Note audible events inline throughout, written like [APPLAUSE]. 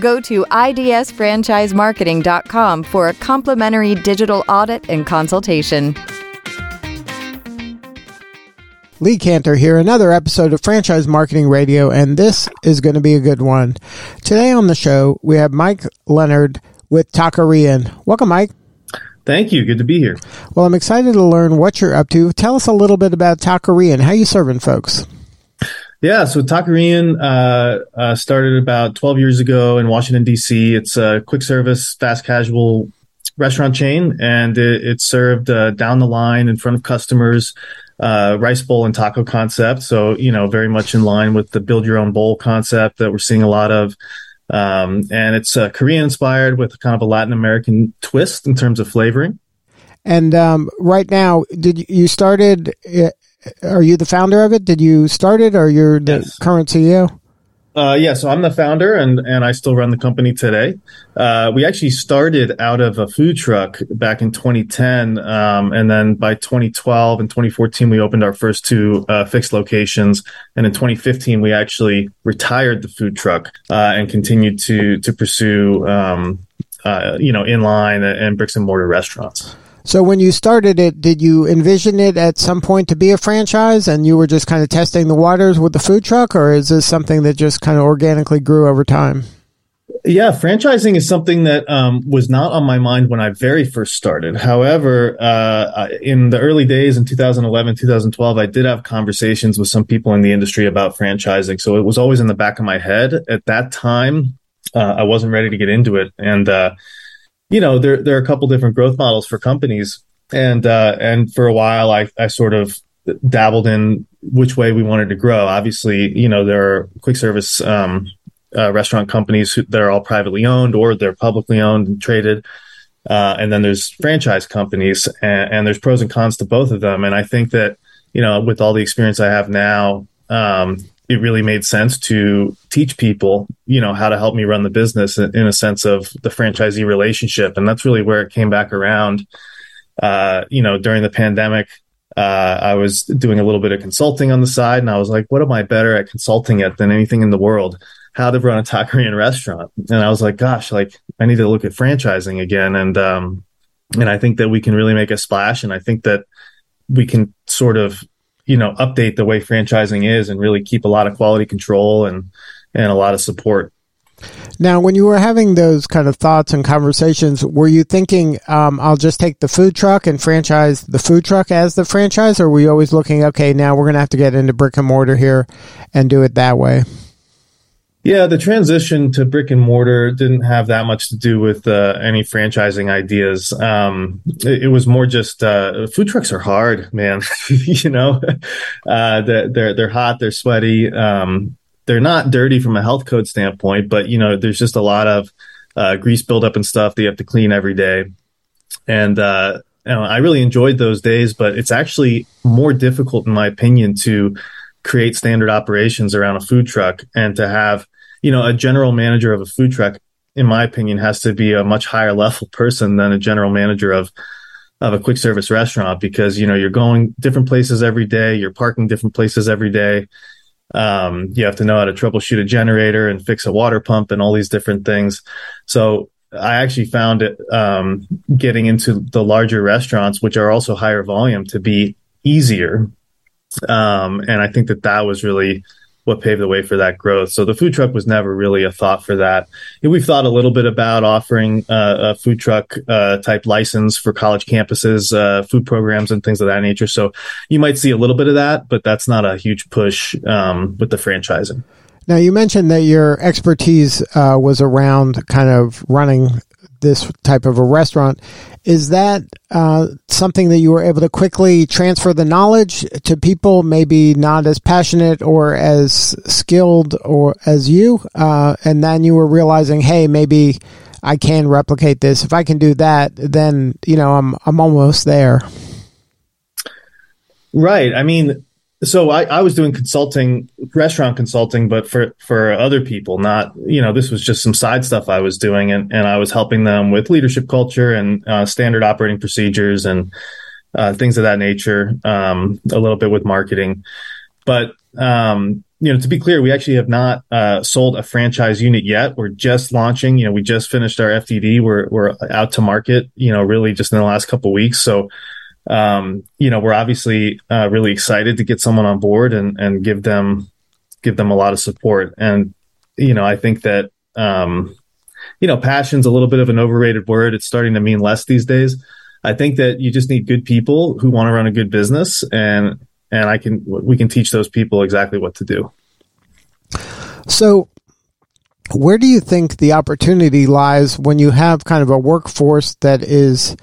Go to idsfranchisemarketing.com for a complimentary digital audit and consultation. Lee Kantor here, another episode of Franchise Marketing Radio, and this is going to be a good one. Today on the show, we have Mike Lenard with TaKorean. Welcome, Mike. Thank you. Good to be here. Well, I'm excited to learn what you're up to. Tell us a little bit about TaKorean. How you serving folks? Yeah, so TaKorean uh, uh, started about 12 years ago in Washington D.C. It's a quick service, fast casual restaurant chain, and it, it's served uh, down the line in front of customers. Uh, rice bowl and taco concept, so you know, very much in line with the build your own bowl concept that we're seeing a lot of. Um, and it's uh, Korean inspired with kind of a Latin American twist in terms of flavoring. And um, right now, did you started? Are you the founder of it? Did you start it, or you're the Yes. current CEO? Uh, yeah, so I'm the founder and, and I still run the company today. Uh, we actually started out of a food truck back in 2010. Um, and then by 2012 and 2014, we opened our first two uh, fixed locations. And in 2015, we actually retired the food truck uh, and continued to to pursue, um, uh, you know, inline and bricks and mortar restaurants. So when you started it, did you envision it at some point to be a franchise, and you were just kind of testing the waters with the food truck, or is this something that just kind of organically grew over time? Yeah, franchising is something that um, was not on my mind when I very first started. However, uh, in the early days in 2011, 2012, I did have conversations with some people in the industry about franchising. So it was always in the back of my head. At that time, uh, I wasn't ready to get into it. And, uh, you know, there, there are a couple different growth models for companies. And, uh, and for a while, I, I sort of dabbled in which way we wanted to grow. Obviously, you know, there are quick service, um, uh, restaurant companies who, that are all privately owned or they're publicly owned and traded. Uh, and then there's franchise companies, and, and there's pros and cons to both of them. And I think that you know, with all the experience I have now, um, it really made sense to teach people, you know, how to help me run the business in, a sense of the franchisee relationship, and that's really where it came back around. Uh, you know, during the pandemic, uh, I was doing a little bit of consulting on the side, and I was like, "What am I better at consulting at than anything in the world?" How to run a TaKorean restaurant, and I was like, "Gosh, like I need to look at franchising again." And um, and I think that we can really make a splash, and I think that we can sort of, you know, update the way franchising is, and really keep a lot of quality control and and a lot of support. Now, when you were having those kind of thoughts and conversations, were you thinking, um, I'll just take the food truck and franchise the food truck as the franchise? Or were you always looking, okay, now we're going to have to get into brick and mortar here and do it that way? Yeah, the transition to brick and mortar didn't have that much to do with uh, any franchising ideas. Um, it, it was more just uh, food trucks are hard, man. [LAUGHS] you know, uh, they're, they're hot, they're sweaty. Um, they're not dirty from a health code standpoint, but you know, there's just a lot of uh, grease buildup and stuff that you have to clean every day. And uh, I really enjoyed those days, but it's actually more difficult, in my opinion, to create standard operations around a food truck and to have, you know, a general manager of a food truck, in my opinion, has to be a much higher level [LAUGHS] person than a general manager of of a quick service restaurant because you know you're going different places every day, you're parking different places every day. Um, you have to know how to troubleshoot a generator and fix a water pump and all these different things. So I actually found it um, getting into the larger restaurants, which are also higher volume, to be easier. Um, and I think that that was really what paved the way for that growth. So the food truck was never really a thought for that. We've thought a little bit about offering uh, a food truck uh, type license for college campuses, uh, food programs, and things of that nature. So you might see a little bit of that, but that's not a huge push um, with the franchising. Now, you mentioned that your expertise uh, was around kind of running this type of a restaurant. Is that uh, something that you were able to quickly transfer the knowledge to people, maybe not as passionate or as skilled or as you, uh, and then you were realizing, hey, maybe I can replicate this. If I can do that, then you know I'm I'm almost there. Right. I mean, so I, I was doing consulting, restaurant consulting, but for for other people, not you know this was just some side stuff I was doing, and and I was helping them with leadership culture and uh, standard operating procedures and uh, things of that nature. Um, a little bit with marketing, but um, you know, to be clear, we actually have not uh, sold a franchise unit yet. We're just launching. You know, we just finished our FDD. We're we're out to market. You know, really just in the last couple weeks. So, um, you know, we're obviously uh, really excited to get someone on board and and give them give them a lot of support. And you know, I think that um, you know, passion's a little bit of an overrated word. It's starting to mean less these days. I think that you just need good people who want to run a good business and and I can we can teach those people exactly what to do. So where do you think the opportunity lies when you have kind of a workforce that is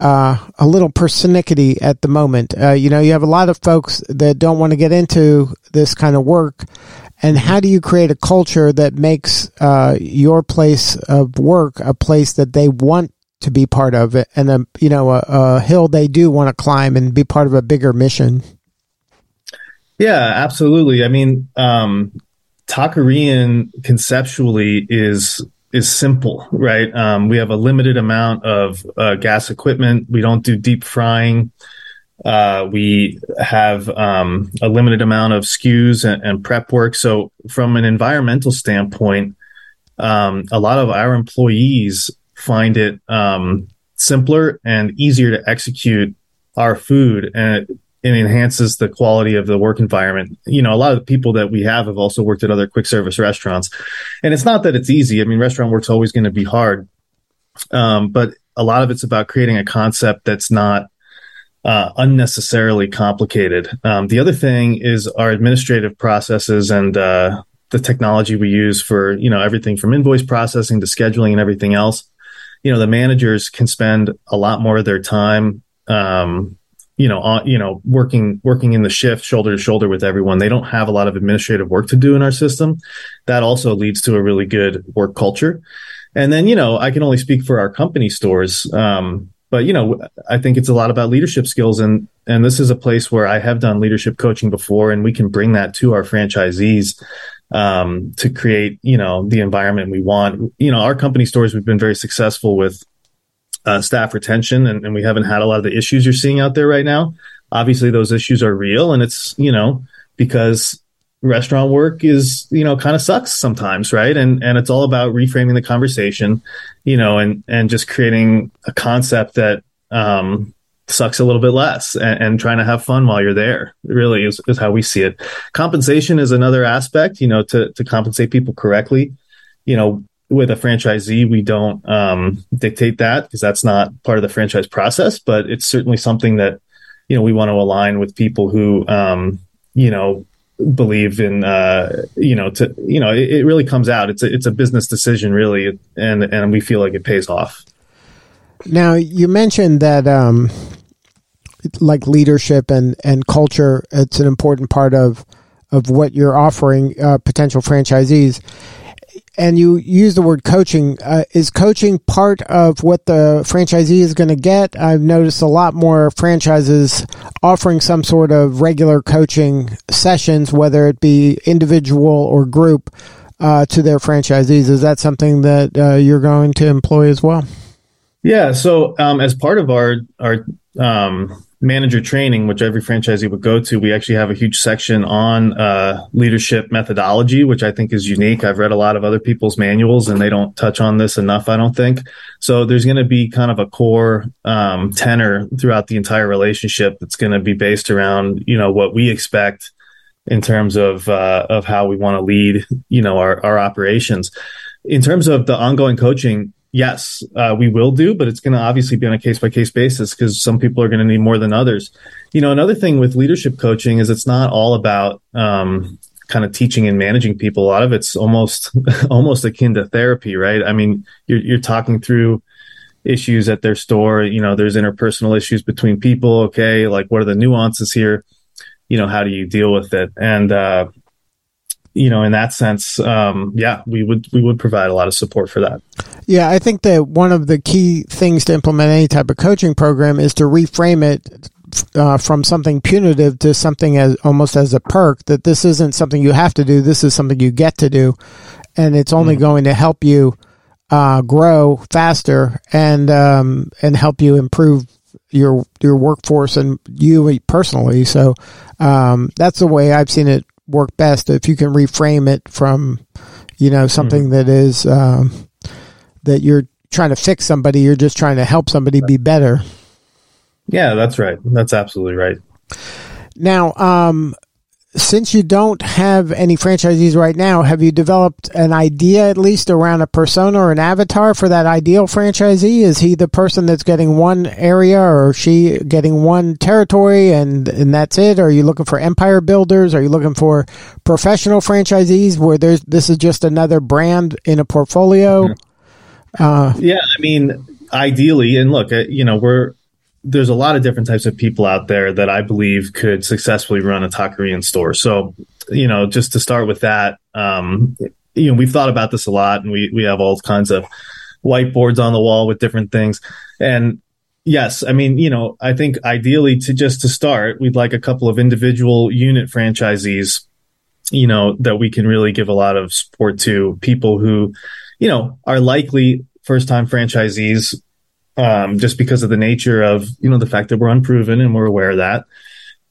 uh, a little persnickety at the moment? Uh, you know, you have a lot of folks that don't want to get into this kind of work. And how do you create a culture that makes uh, your place of work a place that they want to be part of it and a you know a, a hill they do want to climb and be part of a bigger mission yeah absolutely i mean um TaKorean conceptually is is simple right? Um we have a limited amount of uh, gas equipment. We don't do deep frying. Uh, we have um, a limited amount of SKUs and, and, prep work. So, from an environmental standpoint, um, a lot of our employees find it um, simpler and easier to execute our food. And it enhances the quality of the work environment. You know, a lot of the people that we have have also worked at other quick service restaurants. And it's not that it's easy. I mean, restaurant work's always going to be hard. Um, but a lot of it's about creating a concept that's not uh, unnecessarily complicated. Um, the other thing is our administrative processes and uh, the technology we use for, you know, everything from invoice processing to scheduling and everything else you know the managers can spend a lot more of their time um, you know you know working working in the shift shoulder to shoulder with everyone. They don't have a lot of administrative work to do in our system. That also leads to a really good work culture. And then you know i can only speak for our company stores um, but you know i think it's a lot about leadership skills. And and this is a place where i have done leadership coaching before and we can bring that to our franchisees um, to create, you know, the environment we want. You know, our company stores, we've been very successful with uh, staff retention and, and we haven't had a lot of the issues you're seeing out there right now. Obviously, those issues are real and it's, you know, because restaurant work is, you know, kind of sucks sometimes, right? And, and it's all about reframing the conversation, you know, and, and just creating a concept that, um, sucks a little bit less and, and, trying to have fun while you're there really is, is how we see it compensation is another aspect you know to, to compensate people correctly you know with a franchisee we don't um, dictate that because that's not part of the franchise process but it's certainly something that you know we want to align with people who um, you know believe in uh, you know to you know it, it really comes out it's a, it's a business decision really and and we feel like it pays off now you mentioned that um, like leadership and and culture. It's an important part of of what you're offering uh, potential franchisees. And you use the word coaching. Uh, is coaching part of what the franchisee is going to get? I've noticed a lot more franchises offering some sort of regular coaching sessions, whether it be individual or group, uh, to their franchisees. Is that something that uh, you're going to employ as well? Yeah. So um, as part of our our um, manager training, which every franchisee would go to, we actually have a huge section on uh, leadership methodology, which I think is unique. I've read a lot of other people's manuals and they don't touch on this enough, I don't think. So there's going to be kind of a core um, tenor throughout the entire relationship that's going to be based around, you know, what we expect in terms of uh, of how we want to lead, you know, our, our operations. In terms of the ongoing coaching, yes, uh, we will do, but it's going to obviously be on a case by case basis because some people are going to need more than others. You know, another thing with leadership coaching is it's not all about um, kind of teaching and managing people. A lot of it's almost [LAUGHS] almost akin to therapy, right? I mean, you're you're talking through issues at their store. You know, there's interpersonal issues between people. Okay, like what are the nuances here? You know, how do you deal with it? And uh, you know, in that sense, um, yeah, we would we would provide a lot of support for that. Yeah, I think that one of the key things to implement any type of coaching program is to reframe it uh, from something punitive to something as almost as a perk. That this isn't something you have to do. This is something you get to do, and it's only mm-hmm. going to help you uh, grow faster and um, and help you improve your your workforce and you personally. So um, that's the way I've seen it work best. If you can reframe it from you know something mm-hmm. that is um, that you're trying to fix somebody, you're just trying to help somebody be better. Yeah, that's right. That's absolutely right. Now, um, since you don't have any franchisees right now, have you developed an idea at least around a persona or an avatar for that ideal franchisee? Is he the person that's getting one area or she getting one territory and, and that's it? Are you looking for empire builders? Are you looking for professional franchisees where there's this is just another brand in a portfolio? Mm-hmm. Uh, yeah, I mean, ideally, and look, uh, you know, we're there's a lot of different types of people out there that I believe could successfully run a TaKorean store. So, you know, just to start with that, um, you know, we've thought about this a lot, and we we have all kinds of whiteboards on the wall with different things. And yes, I mean, you know, I think ideally to just to start, we'd like a couple of individual unit franchisees, you know, that we can really give a lot of support to people who, you know, are likely first time franchisees um, just because of the nature of you know the fact that we're unproven and we're aware of that.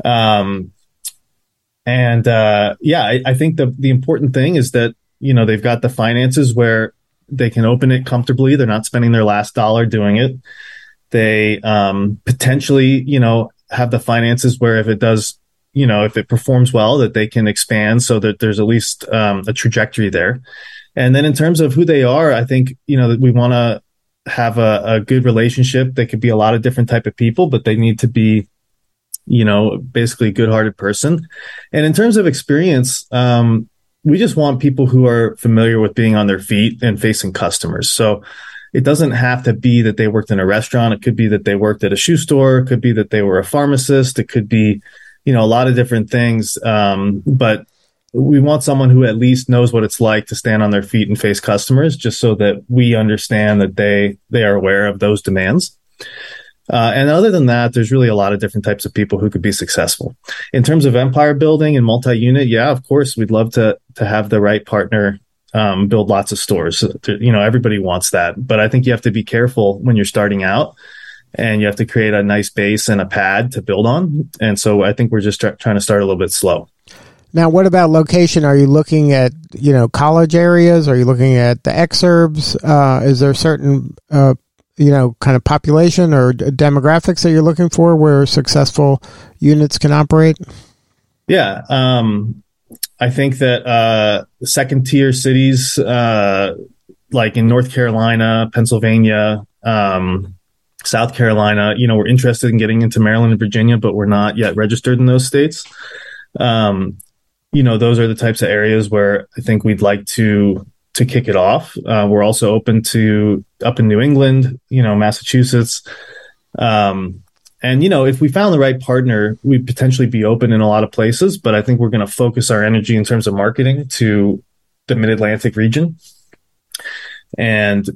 Um, and uh, yeah, I, I, think the the important thing is that you know they've got the finances where they can open it comfortably. They're not spending their last dollar doing it. They um, potentially you know have the finances where if it does you know if it performs well that they can expand so that there's at least um, a trajectory there. And then in terms of who they are, I think you know that we want to have a, a good relationship. They could be a lot of different type of people, but they need to be, you know, basically a good-hearted person. And in terms of experience, um, we just want people who are familiar with being on their feet and facing customers. So it doesn't have to be that they worked in a restaurant. It could be that they worked at a shoe store. It could be that they were a pharmacist. It could be, you know, a lot of different things. Um, but we want someone who at least knows what it's like to stand on their feet and face customers just so that we understand that they they are aware of those demands. Uh, and other than that there's really a lot of different types of people who could be successful. In terms of empire building and multi-unit yeah of course we'd love to to have the right partner um, build lots of stores. You know everybody wants that. But i think you have to be careful when you're starting out and you have to create a nice base and a pad to build on. And so i think we're just trying to start a little bit slow now, what about location? Are you looking at you know college areas? Are you looking at the exurbs? Uh, is there certain uh, you know kind of population or demographics that you're looking for where successful units can operate? Yeah, um, I think that uh, second tier cities uh, like in North Carolina, Pennsylvania. Um, South Carolina, you know, we're interested in getting into Maryland and Virginia, but we're not yet registered in those states. Um, you know, those are the types of areas where I think we'd like to to kick it off. Uh, we're also open to up in New England, you know, Massachusetts. Um, and you know, if we found the right partner, we'd potentially be open in a lot of places. But I think we're going to focus our energy in terms of marketing to the Mid Atlantic region. And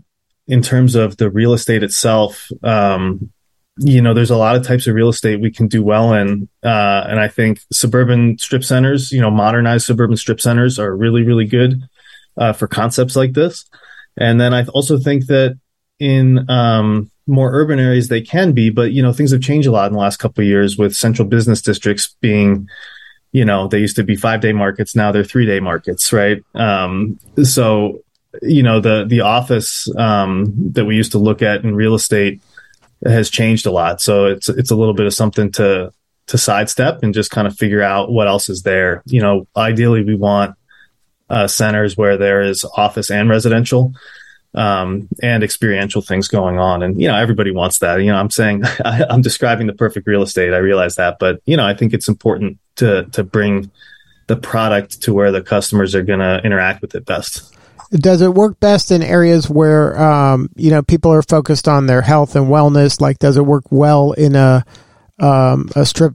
in terms of the real estate itself, um, you know, there's a lot of types of real estate we can do well in. Uh, and I think suburban strip centers, you know, modernized suburban strip centers are really, really good uh, for concepts like this. And then I also think that in um, more urban areas, they can be, but, you know, things have changed a lot in the last couple of years with central business districts being, you know, they used to be five day markets. Now they're three day markets, right? Um, so, you know, the, the office um, that we used to look at in real estate, has changed a lot. So it's it's a little bit of something to to sidestep and just kind of figure out what else is there. You know, ideally we want uh, centers where there is office and residential um, and experiential things going on. And, you know, everybody wants that. You know, I'm saying [LAUGHS] I, am describing the perfect real estate. I realize that, but, you know, I think it's important to, to bring the product to where the customers are going to interact with it best. Does it work best in areas where um, you know people are focused on their health and wellness? Like, does it work well in a um, a strip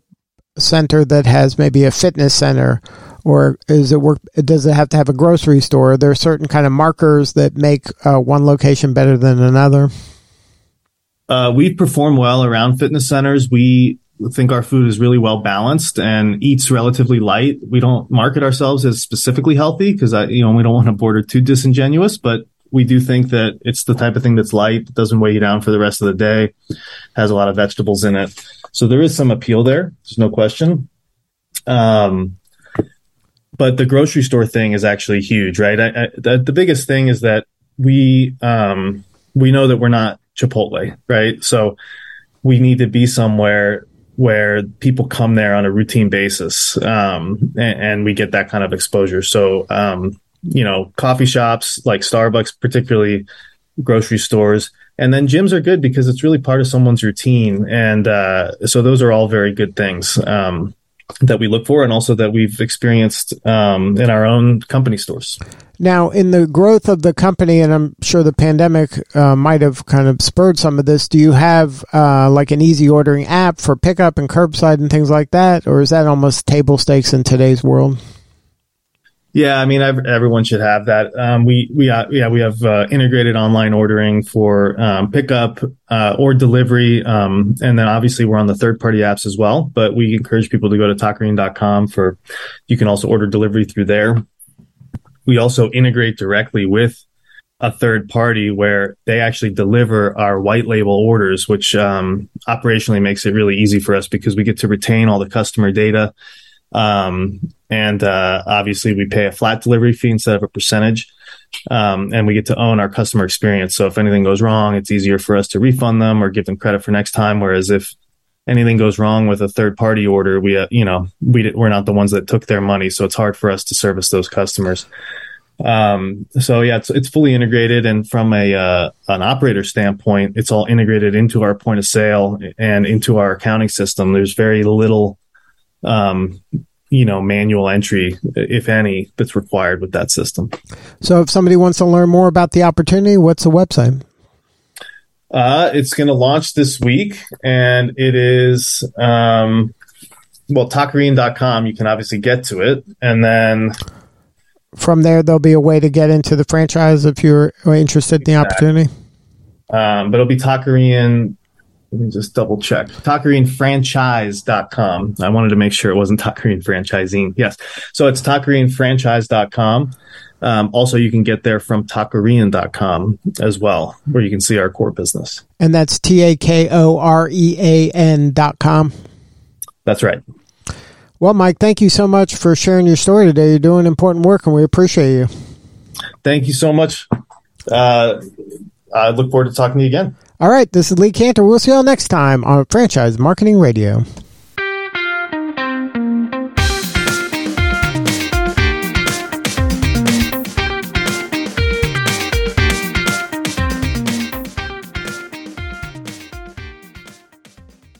center that has maybe a fitness center, or is it work? Does it have to have a grocery store? Are there certain kind of markers that make uh, one location better than another? Uh, we perform well around fitness centers. We think our food is really well balanced and eats relatively light. We don't market ourselves as specifically healthy because I, you know, we don't want to border too disingenuous, but we do think that it's the type of thing that's light, doesn't weigh you down for the rest of the day, has a lot of vegetables in it. So there is some appeal there. There's no question. Um, but the grocery store thing is actually huge, right? I, I, the, the biggest thing is that we um, we know that we're not Chipotle, right? So we need to be somewhere where people come there on a routine basis, um, and, and, we get that kind of exposure. So um, you know, coffee shops like Starbucks, particularly grocery stores. And then gyms are good because it's really part of someone's routine. And uh, so those are all very good things um, that we look for and also that we've experienced um, in our own company stores. Now, in the growth of the company, and I'm sure the pandemic uh, might have kind of spurred some of this, do you have uh, like an easy ordering app for pickup and curbside and things like that? Or is that almost table stakes in today's world? Yeah, I mean, everyone should have that. Um, we we uh, yeah we have uh, integrated online ordering for um, pickup uh, or delivery, um, and then obviously we're on the third party apps as well. But we encourage people to go to takorean.com for. You can also order delivery through there. We also integrate directly with a third party where they actually deliver our white label orders, which um, operationally makes it really easy for us because we get to retain all the customer data um, and uh, obviously, we pay a flat delivery fee instead of a percentage. Um, and we get to own our customer experience. So if anything goes wrong, it's easier for us to refund them or give them credit for next time. Whereas if anything goes wrong with a third party order, we, uh, you know, we, we're not the ones that took their money. So it's hard for us to service those customers. Um, so yeah, it's, it's fully integrated. And from a, uh, an operator standpoint, it's all integrated into our point of sale and into our accounting system. There's very little, um, you know manual entry if any that's required with that system. So if somebody wants to learn more about the opportunity what's the website? Uh, it's going to launch this week and it is um, well takorean.com you can obviously get to it and then from there there'll be a way to get into the franchise if you're interested in the opportunity? Um, but it'll be takorean let me just double check. TaKoreanFranchise.com. I wanted to make sure it wasn't [LAUGHS] TaKorean Franchising. Yes. So it's TaKoreanFranchise.com. Um, also, you can get there from takorean.com as well, where you can see our core business. And that's T A K O R E A N.com. That's right. Well, Mike, thank you so much for sharing your story today. You're doing important work and we appreciate you. Thank you so much. Uh, I look forward to talking to you again. All right, this is Lee Kantor. We'll see you all next time on Franchise Marketing Radio.